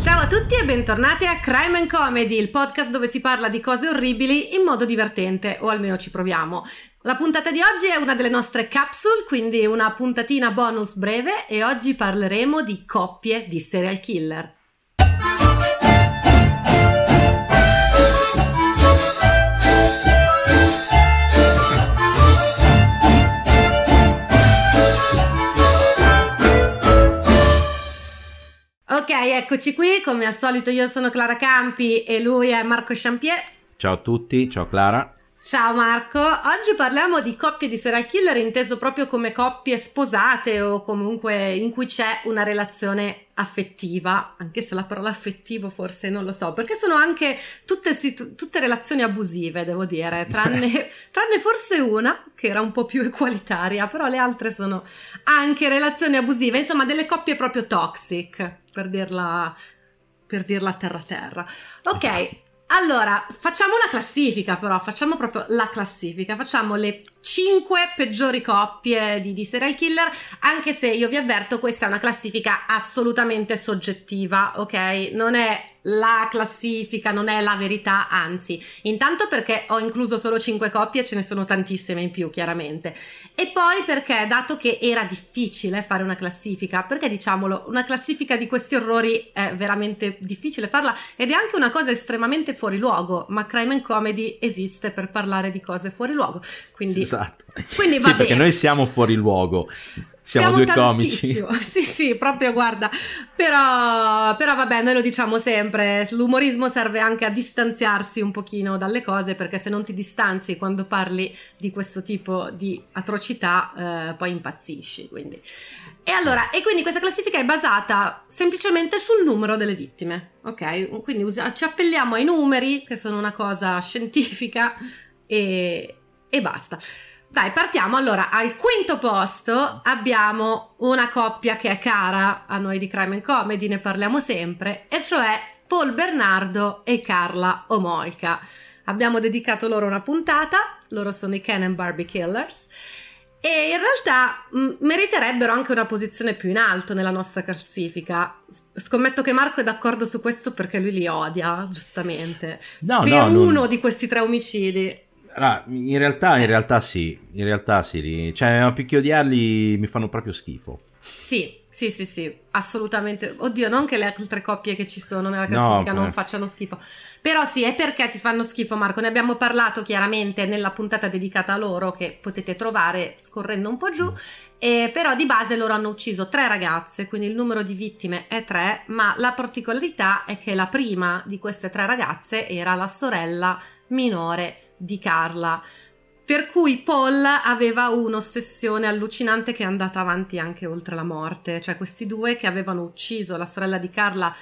Ciao a tutti e bentornati a Crime and Comedy, il podcast dove si parla di cose orribili in modo divertente, o almeno ci proviamo. La puntata di oggi è una delle nostre capsule, quindi una puntatina bonus breve e oggi parleremo di coppie di serial killer. Ok, eccoci qui, come al solito io sono Clara Campi e lui è Marco Champier. Ciao a tutti, ciao Clara. Ciao Marco, oggi parliamo di coppie di serial killer inteso proprio come coppie sposate o comunque in cui c'è una relazione affettiva, anche se la parola affettivo forse non lo so, perché sono anche tutte, situ- tutte relazioni abusive, devo dire, tranne, tranne forse una che era un po' più equalitaria, però le altre sono anche relazioni abusive, insomma delle coppie proprio toxic, per dirla, per dirla terra terra. Ok. Allora, facciamo una classifica però, facciamo proprio la classifica, facciamo le 5 peggiori coppie di, di serial killer, anche se io vi avverto questa è una classifica assolutamente soggettiva, ok? Non è la classifica, non è la verità, anzi, intanto perché ho incluso solo 5 coppie, ce ne sono tantissime in più chiaramente, e poi perché dato che era difficile fare una classifica, perché diciamolo, una classifica di questi orrori è veramente difficile farla ed è anche una cosa estremamente fuori luogo, ma Crime and Comedy esiste per parlare di cose fuori luogo, quindi, Esatto. quindi va sì, perché bene. noi siamo fuori luogo. Siamo, due tantissimo. comici. Sì, sì, proprio guarda. Però, però vabbè, noi lo diciamo sempre, l'umorismo serve anche a distanziarsi un pochino dalle cose, perché se non ti distanzi quando parli di questo tipo di atrocità, eh, poi impazzisci. Quindi. E allora, e quindi questa classifica è basata semplicemente sul numero delle vittime, ok? Quindi usa- ci appelliamo ai numeri, che sono una cosa scientifica, e, e basta. Dai, partiamo. Allora, al quinto posto abbiamo una coppia che è cara a noi di Crime and Comedy, ne parliamo sempre, e cioè Paul Bernardo e Carla Omolka. Abbiamo dedicato loro una puntata, loro sono i Ken and Barbie Killers. E in realtà mh, meriterebbero anche una posizione più in alto nella nostra classifica. Scommetto che Marco è d'accordo su questo perché lui li odia, giustamente. No, per no, non- uno di questi tre omicidi. Allora, in realtà, in realtà sì, in realtà sì, cioè più che odiarli mi fanno proprio schifo. Sì, sì, sì, sì, assolutamente. Oddio, non che le altre coppie che ci sono nella No, classifica non eh. facciano schifo. Però sì, è perché ti fanno schifo, Marco. Ne abbiamo parlato chiaramente nella puntata dedicata a loro, che potete trovare scorrendo un po' giù. E però di base loro hanno ucciso tre ragazze, quindi il numero di vittime è tre, ma la particolarità è che la prima di queste tre ragazze era la sorella minore di Carla. Per cui Paul aveva un'ossessione allucinante che è andata avanti anche oltre la morte. Cioè, questi due che avevano ucciso la sorella di Carla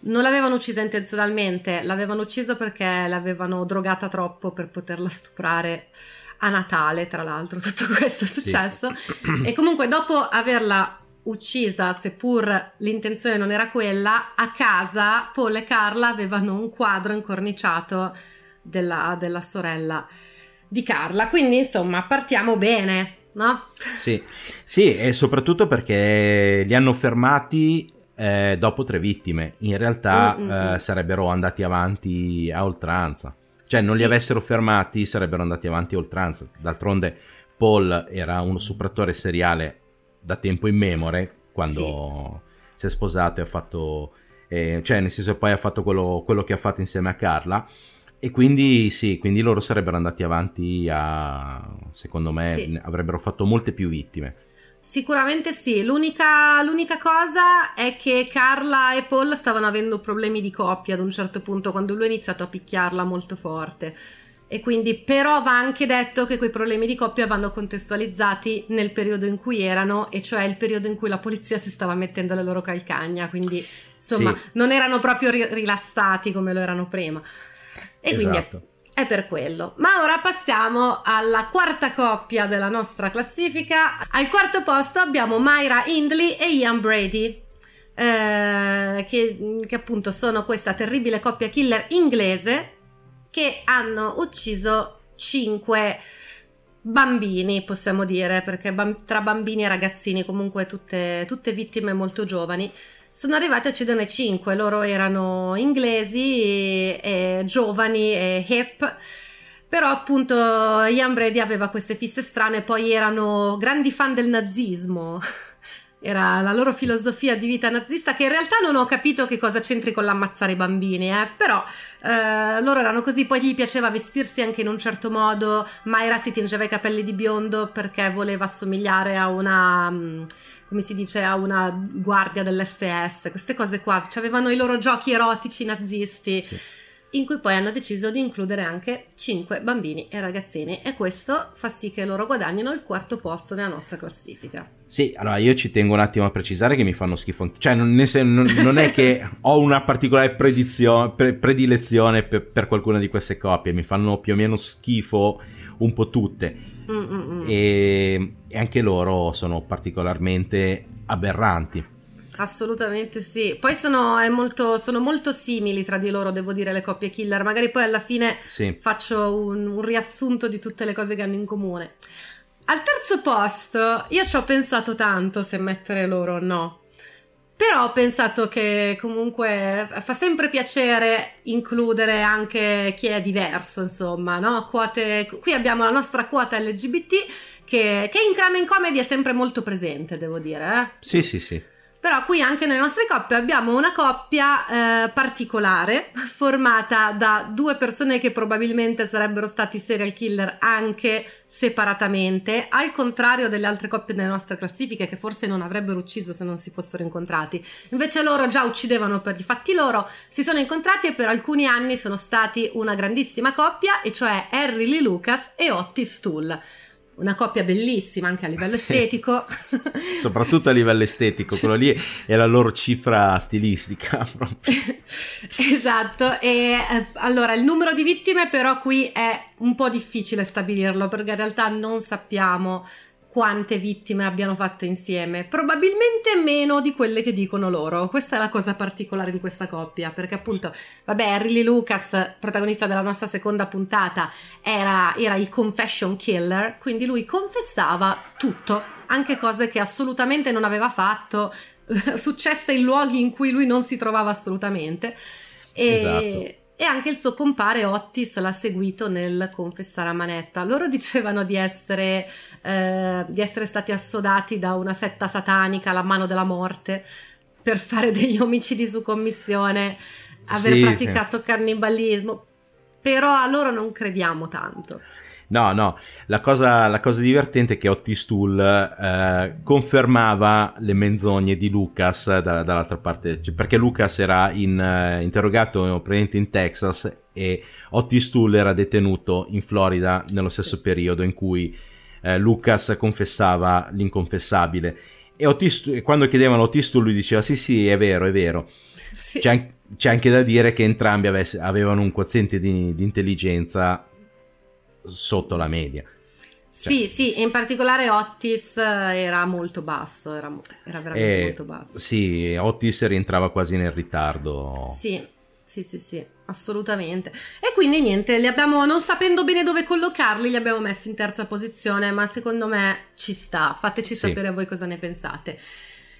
non l'avevano uccisa intenzionalmente, l'avevano ucciso perché l'avevano drogata troppo per poterla stuprare a Natale, tra l'altro, tutto questo è Sì. successo. E comunque, dopo averla uccisa, seppur l'intenzione non era quella, a casa Paul e Carla avevano un quadro incorniciato della, della sorella di Carla. Quindi, insomma, partiamo bene, no? Sì, sì, e soprattutto perché li hanno fermati eh, dopo tre vittime. In realtà Mm, mm, eh, mm. sarebbero andati avanti a oltranza. Cioè, non Sì. li avessero fermati, sarebbero andati avanti a oltranza. D'altronde, Paul era uno supratore seriale da tempo immemore, quando si è sposato e ha fatto... eh, cioè, nel senso, poi ha fatto quello, quello che ha fatto insieme a Carla. E quindi sì, quindi loro sarebbero andati avanti a, secondo me, Sì. avrebbero fatto molte più vittime. Sicuramente sì, l'unica, l'unica cosa è che Carla e Paul stavano avendo problemi di coppia ad un certo punto quando lui ha iniziato a picchiarla molto forte. e quindi però va anche detto che quei problemi di coppia vanno contestualizzati nel periodo in cui erano e cioè il periodo in cui la polizia si stava mettendo le loro calcagna quindi insomma sì. non erano proprio ri- rilassati come lo erano prima e esatto. quindi è, per quello ma ora passiamo alla quarta coppia della nostra classifica al quarto posto abbiamo Myra Hindley e Ian Brady eh, che, che appunto sono questa terribile coppia killer inglese che hanno ucciso cinque bambini, possiamo dire, perché tra bambini e ragazzini, comunque tutte, tutte vittime molto giovani. Sono arrivati a ucciderne cinque, loro erano inglesi, e, e giovani e hip. Però appunto Ian Brady aveva queste fisse strane, poi erano grandi fan del nazismo. Era la loro filosofia di vita nazista che in realtà non ho capito che cosa c'entri con l'ammazzare i bambini, eh? però eh, loro erano così, poi gli piaceva vestirsi anche in un certo modo, Mayra si tingeva i capelli di biondo perché voleva assomigliare a una mm, come si dice, a una guardia dell'SS, queste cose qua, avevano i loro giochi erotici nazisti. Sì in cui poi hanno deciso di includere anche 5 bambini e ragazzini e questo fa sì che loro guadagnino il quarto posto nella nostra classifica. Sì, allora io ci tengo un attimo a precisare che mi fanno schifo, cioè non, non, non è che ho una particolare pre, predilezione per, per, qualcuna di queste coppie, mi fanno più o meno schifo un po' tutte e, e anche loro sono particolarmente aberranti. Assolutamente sì. Poi sono molto, sono, molto, simili tra di loro, devo dire, le coppie killer. Magari poi alla fine sì. faccio un, un, riassunto di tutte le cose che hanno in comune. Al terzo posto, io ci ho pensato tanto se mettere loro o no. Però ho pensato che comunque fa sempre piacere includere anche chi è diverso, insomma, no? Quote, qui abbiamo la nostra quota LGBT che, che in Crime in Comedy è sempre molto presente, devo dire. Eh? Sì, sì, sì. Però qui anche nelle nostre coppie abbiamo una coppia eh, particolare, formata da due persone che probabilmente sarebbero stati serial killer anche separatamente, al contrario delle altre coppie delle nostre classifiche che forse non avrebbero ucciso se non si fossero incontrati. Invece loro già uccidevano per i fatti loro, si sono incontrati e per alcuni anni sono stati una grandissima coppia, e cioè Harry Lee Lucas e Otis Tull una coppia bellissima anche a livello estetico. Soprattutto a livello estetico, quello lì è la loro cifra stilistica. esatto, e eh, allora il numero di vittime però qui è un po' difficile stabilirlo perché in realtà non sappiamo quante vittime abbiano fatto insieme, probabilmente meno di quelle che dicono loro. Questa è la cosa particolare di questa coppia, perché appunto, vabbè, Lee Lucas, protagonista della nostra seconda puntata, era, era il confession killer, quindi lui confessava tutto, anche cose che assolutamente non aveva fatto, successe in luoghi in cui lui non si trovava assolutamente. E, esatto e anche il suo compare Otis l'ha seguito nel confessare a manetta. Loro dicevano di essere, eh, di essere stati assodati da una setta satanica, la mano della morte, per fare degli omicidi su commissione, aver sì, praticato sì. cannibalismo, però a loro non crediamo tanto. No, no, la cosa, la cosa divertente è che Otis Tool eh, confermava le menzogne di Lucas da, dall'altra parte, cioè, perché Lucas era in, eh, interrogato presente in Texas e Otis Tool era detenuto in Florida nello stesso periodo in cui eh, Lucas confessava l'inconfessabile. E Otis, quando chiedevano a Otis lui diceva sì sì è vero, è vero. Sì. C'è, c'è, anche da dire che entrambi avesse, avevano un quoziente di, di intelligenza sotto la media. Cioè. Sì, sì, in particolare Otis era molto basso, era, era veramente eh, molto basso. Sì, Otis rientrava quasi nel ritardo. Sì, sì, sì, sì, assolutamente. E quindi niente, li abbiamo, non sapendo bene dove collocarli, li abbiamo messi in terza posizione, ma secondo me ci sta. Fateci sì. sapere voi cosa ne pensate.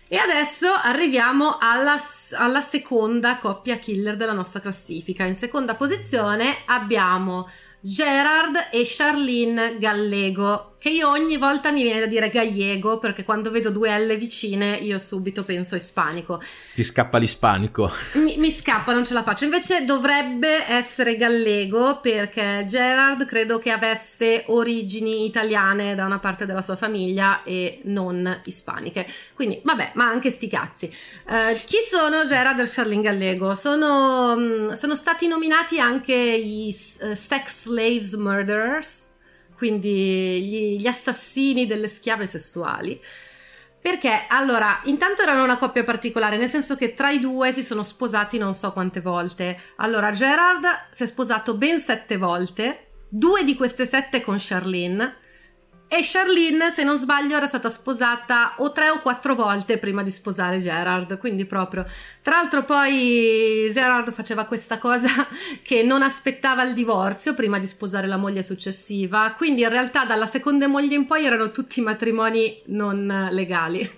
E adesso arriviamo alla, alla, seconda coppia killer della nostra classifica. In seconda posizione abbiamo Gerard e Charlene Gallego. che io ogni volta mi viene da dire gallego perché quando vedo due L vicine io subito penso ispanico. Ti scappa l'ispanico? Mi, mi scappa, non ce la faccio. Invece dovrebbe essere gallego perché Gerard credo che avesse origini italiane da una parte della sua famiglia e non ispaniche. Quindi vabbè, ma anche sti cazzi. Uh, chi sono Gerard e Charlene Gallego? Sono, um, sono stati nominati anche i uh, Sex Slaves Murderers quindi gli, gli assassini delle schiave sessuali. Perché allora, intanto erano una coppia particolare, nel senso che tra i due si sono sposati non so quante volte. Allora, Gerard si è sposato ben sette volte, due di queste sette con Charlene, e Charlene, se non sbaglio, era stata sposata o tre o quattro volte prima di sposare Gerard, quindi proprio. Tra l'altro poi Gerard faceva questa cosa che non aspettava il divorzio prima di sposare la moglie successiva, quindi in realtà dalla seconda moglie in poi erano tutti matrimoni non legali.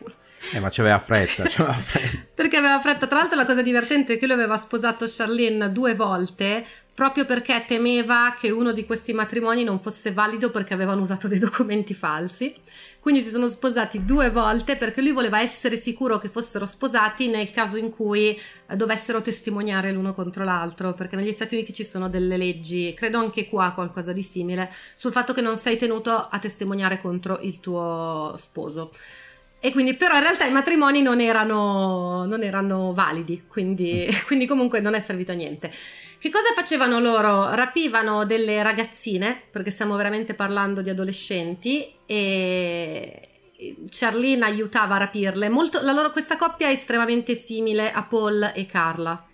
Eh, ma c'aveva fretta, c'aveva fretta. perché aveva fretta. Tra l'altro la cosa divertente è che lui aveva sposato Charlene due volte proprio perché temeva che uno di questi matrimoni non fosse valido perché avevano usato dei documenti falsi. Quindi si sono sposati due volte perché lui voleva essere sicuro che fossero sposati nel caso in cui eh, dovessero testimoniare l'uno contro l'altro, perché negli Stati Uniti ci sono delle leggi, credo anche qua qualcosa di simile, sul fatto che non sei tenuto a testimoniare contro il tuo sposo. E quindi, però, in realtà i matrimoni non erano, non erano validi, quindi, mm. quindi, comunque non è servito a niente. Che cosa facevano loro? Rapivano delle ragazzine, perché stiamo veramente parlando di adolescenti, e Charlene aiutava a rapirle. Molto, loro, questa coppia è estremamente simile a Paul e Carla,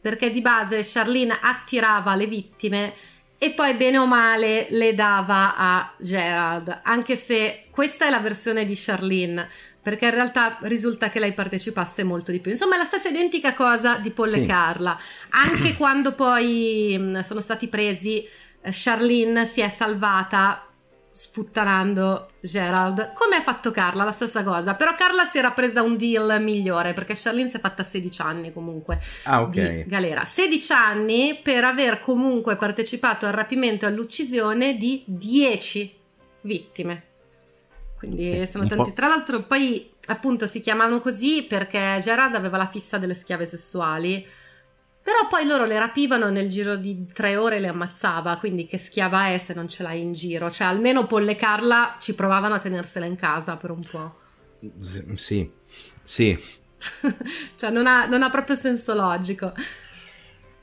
perché di base Charlene attirava le vittime e poi bene o male le dava a Gerald, anche se questa è la versione di Charlene perché in realtà risulta che lei partecipasse molto di più. Insomma, è la stessa identica cosa di Paul sì. e Carla. Anche quando poi mh, sono stati presi, eh, Charlene si è salvata sputtanando Gerald, come ha fatto Carla, la stessa cosa. Però Carla si era presa un deal migliore perché Charlene si è fatta 16 anni comunque ah, okay. di galera. 16 anni per aver comunque partecipato al rapimento e all'uccisione di 10 vittime. Quindi sì, sono tanti. Tra l'altro, poi appunto si chiamavano così perché Gerard aveva la fissa delle schiave sessuali. Però poi loro le rapivano nel giro di tre ore le ammazzava, quindi che schiava è se non ce l'hai in giro? Cioè, almeno Polle e Carla ci provavano a tenersela in casa per un po'. sì, sì. cioè, non ha, non ha, proprio senso logico.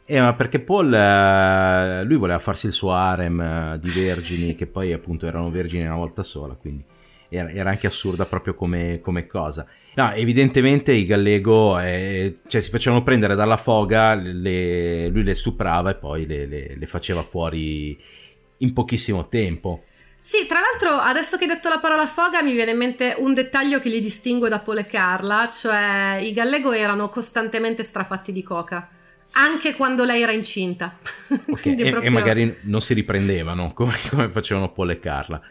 Eh, ma perché Paul, eh, lui voleva farsi il suo harem eh, di vergini, che poi appunto erano vergini una volta sola, quindi era, era anche assurda proprio come, come, cosa. No, evidentemente i Gallego eh, cioè, si facevano prendere dalla foga, le, lui le stuprava e poi le, le, le faceva fuori in pochissimo tempo. Sì, tra l'altro adesso che hai detto la parola foga mi viene in mente un dettaglio che li distingue da Paul e Carla, cioè i Gallego erano costantemente strafatti di coca, anche quando lei era incinta. Okay, e, proprio... e, magari non si riprendevano come, come facevano Paul e Carla.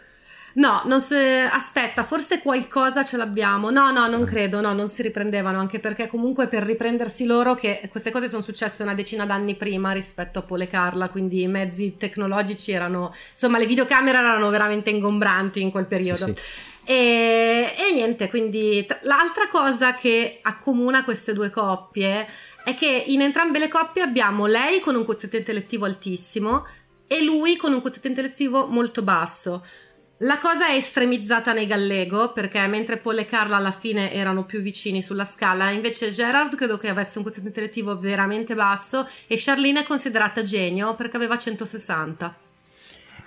No, non si... aspetta, forse qualcosa ce l'abbiamo. No, no, non mm. credo, no, non si riprendevano, anche perché comunque per riprendersi loro, che queste cose sono successe una decina d'anni prima rispetto a Pole Carla, quindi i mezzi tecnologici erano, insomma, le videocamere erano veramente ingombranti in quel periodo. Sì, sì. E, e niente, quindi t- l'altra cosa che accomuna queste due coppie è che in entrambe le coppie abbiamo lei con un quoziente intellettivo altissimo e lui con un quoziente intellettivo molto basso. La cosa è estremizzata nei Gallego perché mentre Paul e Carla alla fine erano più vicini sulla scala, invece Gerard credo che avesse un quoziente intellettivo veramente basso e Charlene è considerata genio perché aveva 160.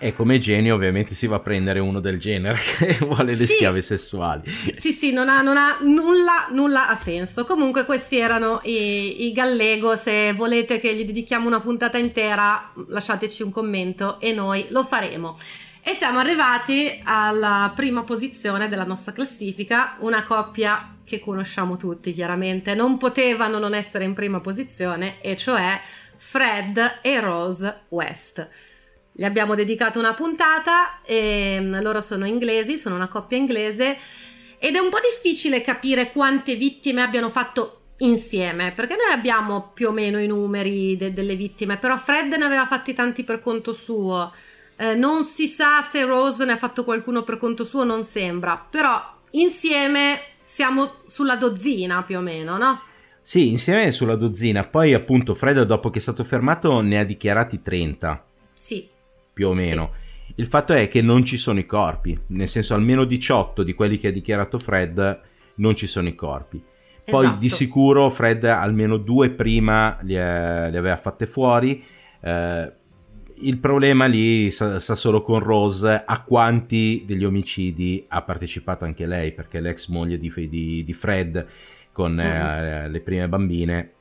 E come genio ovviamente si va a prendere uno del genere che vuole le sì, schiave sessuali. Sì, sì, non ha, non ha nulla, nulla a senso. Comunque questi erano i, i Gallego, se volete che gli dedichiamo una puntata intera lasciateci un commento e noi lo faremo. E siamo arrivati alla prima posizione della nostra classifica, una coppia che conosciamo tutti chiaramente, non potevano non essere in prima posizione, e cioè Fred e Rose West. Gli abbiamo dedicato una puntata e mm, loro sono inglesi, sono una coppia inglese ed è un po' difficile capire quante vittime abbiano fatto insieme, perché noi abbiamo più o meno i numeri de- delle vittime, però Fred ne aveva fatti tanti per conto suo. Eh, non si sa se Rose ne ha fatto qualcuno per conto suo, non sembra, però insieme siamo sulla dozzina più o meno, no? Sì, insieme sulla dozzina. Poi appunto Fred dopo che è stato fermato ne ha dichiarati 30. Sì. Più o meno. Sì. Il fatto è che non ci sono i corpi, nel senso almeno 18 di quelli che ha dichiarato Fred non ci sono i corpi. Poi esatto. di sicuro Fred almeno due prima li, eh, li aveva fatte fuori. Eh, il problema lì sta, sta, solo con Rose a quanti degli omicidi ha partecipato anche lei, perché l'ex moglie di, di, di Fred con eh, le prime bambine.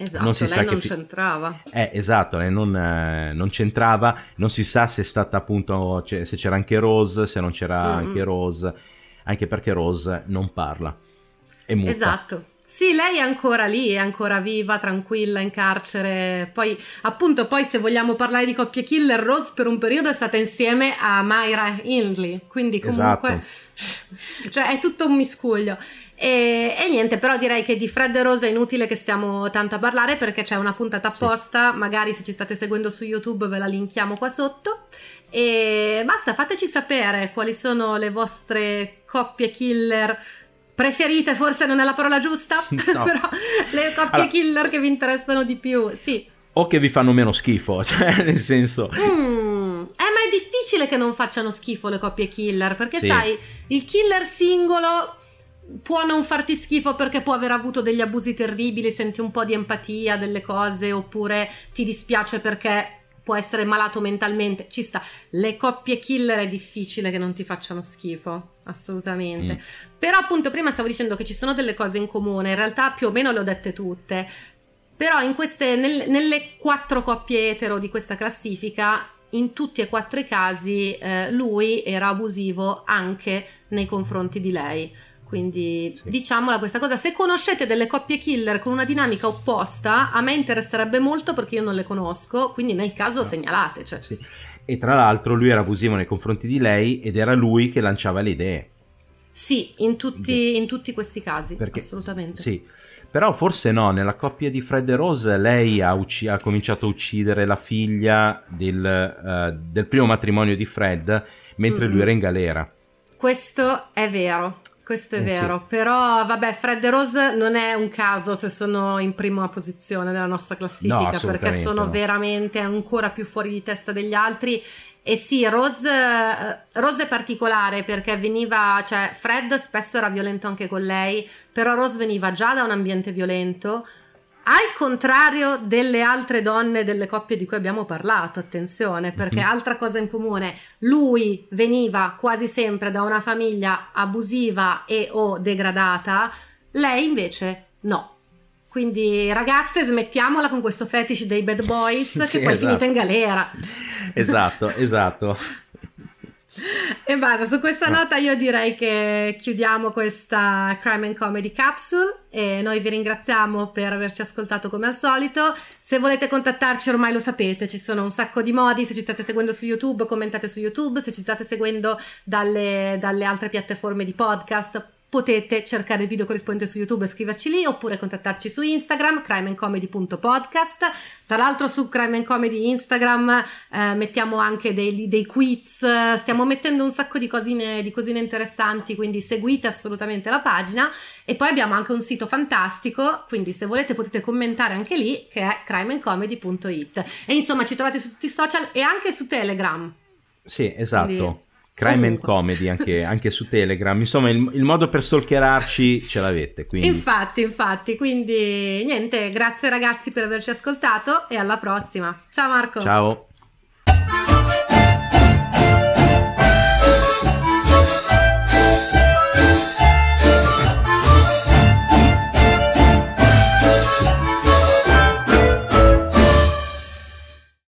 Esatto, non si lei sa non che c'entrava. Eh, esatto, lei non, eh, non, c'entrava, non si sa se è stata appunto, cioè, se c'era anche Rose, se non c'era mm-hmm. anche Rose, anche perché Rose non parla. È muta. Esatto. Sì, lei è ancora lì, è ancora viva, tranquilla, in carcere. Poi, appunto, poi se vogliamo parlare di coppie killer, Rose per un periodo è stata insieme a Myra Hindley, quindi comunque... Esatto. cioè è tutto un miscuglio. E, e, niente, però direi che di Fred e Rose è inutile che stiamo tanto a parlare perché c'è una puntata apposta, sì. magari se ci state seguendo su YouTube ve la linkiamo qua sotto. E basta, fateci sapere quali sono le vostre coppie killer preferite forse non è la parola giusta, no. però le coppie allora, killer che vi interessano di più, sì. O che vi fanno meno schifo, cioè nel senso... Mm. Eh, ma è difficile che non facciano schifo le coppie killer, perché sì. sai, il killer singolo può non farti schifo perché può aver avuto degli abusi terribili, senti un po' di empatia delle cose, oppure ti dispiace perché può essere malato mentalmente, ci sta. Le coppie killer è difficile che non ti facciano schifo, assolutamente. Mm. Però appunto prima stavo dicendo che ci sono delle cose in comune, in realtà più o meno le ho dette tutte. Però in queste, nel, nelle quattro coppie etero di questa classifica, in tutti e quattro i casi eh, lui era abusivo anche nei confronti di lei quindi sì. diciamola questa cosa. Se conoscete delle coppie killer con una dinamica opposta, a me interesserebbe molto perché io non le conosco, quindi nel caso no. segnalate. Cioè. Sì. E tra l'altro lui era abusivo nei confronti di lei ed era lui che lanciava le idee. Sì, in tutti, in tutti questi casi, perché, assolutamente. Sì, però forse no, nella coppia di Fred e Rose lei ha, ucc- ha cominciato a uccidere la figlia del, uh, del primo matrimonio di Fred mentre mm-hmm. lui era in galera. Questo è vero, questo è eh vero, sì. però vabbè, Fred e Rose non è un caso se sono in prima posizione nella nostra classifica, no, perché sono no. veramente ancora più fuori di testa degli altri. E sì, Rose, eh, Rose, è particolare perché veniva, cioè Fred spesso era violento anche con lei, però Rose veniva già da un ambiente violento, al contrario delle altre donne delle coppie di cui abbiamo parlato, attenzione, perché mm-hmm. altra cosa in comune, lui veniva quasi sempre da una famiglia abusiva e o degradata, lei invece no. Quindi ragazze smettiamola con questo fetish dei bad boys che poi esatto. finite in galera. Esatto, esatto. E basta, su questa nota io direi che chiudiamo questa Crime and Comedy Capsule e noi vi ringraziamo per averci ascoltato come al solito. Se volete contattarci ormai lo sapete, ci sono un sacco di modi, se ci state seguendo su YouTube commentate su YouTube, se ci state seguendo dalle, dalle altre piattaforme di podcast potete cercare il video corrispondente su YouTube e scriverci lì oppure contattarci su Instagram crimeandcomedy.podcast tra l'altro su Crime and Comedy Instagram eh, mettiamo anche dei, dei, quiz. Stiamo mettendo un sacco di cosine, di cosine interessanti quindi seguite assolutamente la pagina. E poi abbiamo anche un sito fantastico quindi se volete potete commentare anche lì che è crimeandcomedy.it e insomma ci trovate su tutti i social e anche su Telegram. Sì esatto. Quindi Crime and Comedy anche, anche, su Telegram. Insomma, il, il, modo per stalkerarci ce l'avete. Quindi. Infatti, infatti. Quindi, niente, grazie ragazzi per averci ascoltato e alla prossima. Ciao Marco. Ciao.